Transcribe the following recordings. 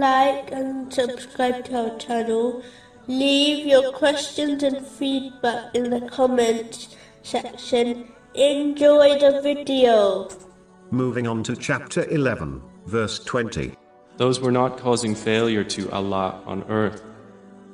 like and subscribe to our channel. Leave your questions and feedback in the comments section. Enjoy the video. Moving on to chapter 11, verse 20. Those were not causing failure to Allah on earth,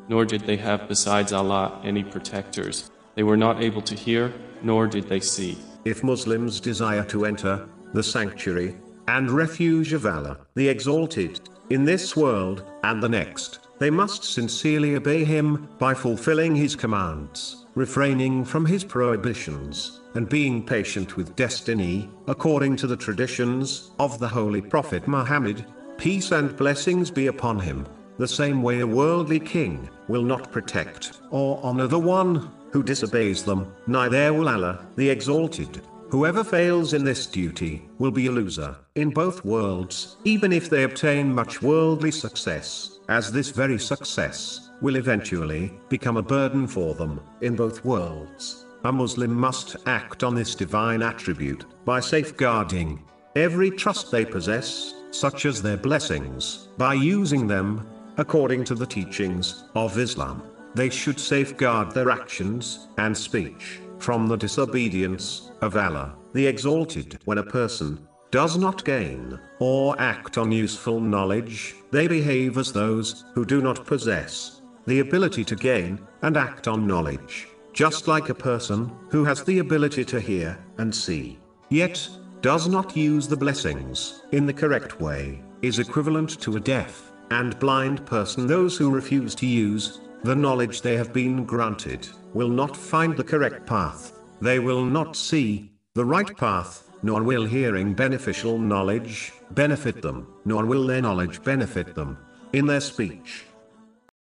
nor did they have besides Allah any protectors. They were not able to hear, nor did they see. If Muslims desire to enter the sanctuary and refuge of Allah, the Exalted, in this world and the next, they must sincerely obey Him by fulfilling His commands, refraining from His prohibitions, and being patient with destiny, according to the traditions of the Holy Prophet Muhammad, peace and blessings be upon him. The same way a worldly king will not protect or honor the one who disobeys them, neither will Allah, the Exalted. Whoever fails in this duty will be a loser in both worlds, even if they obtain much worldly success, as this very success will eventually become a burden for them in both worlds. A Muslim must act on this divine attribute by safeguarding every trust they possess, such as their blessings, by using them according to the teachings of Islam. They should safeguard their actions and speech from the disobedience of Allah, the Exalted. When a person does not gain or act on useful knowledge, they behave as those who do not possess the ability to gain and act on knowledge, just like a person who has the ability to hear and see, yet does not use the blessings in the correct way, is equivalent to a deaf and blind person. Those who refuse to use the knowledge they have been granted will not find the correct path. They will not see the right path, nor will hearing beneficial knowledge benefit them, nor will their knowledge benefit them in their speech.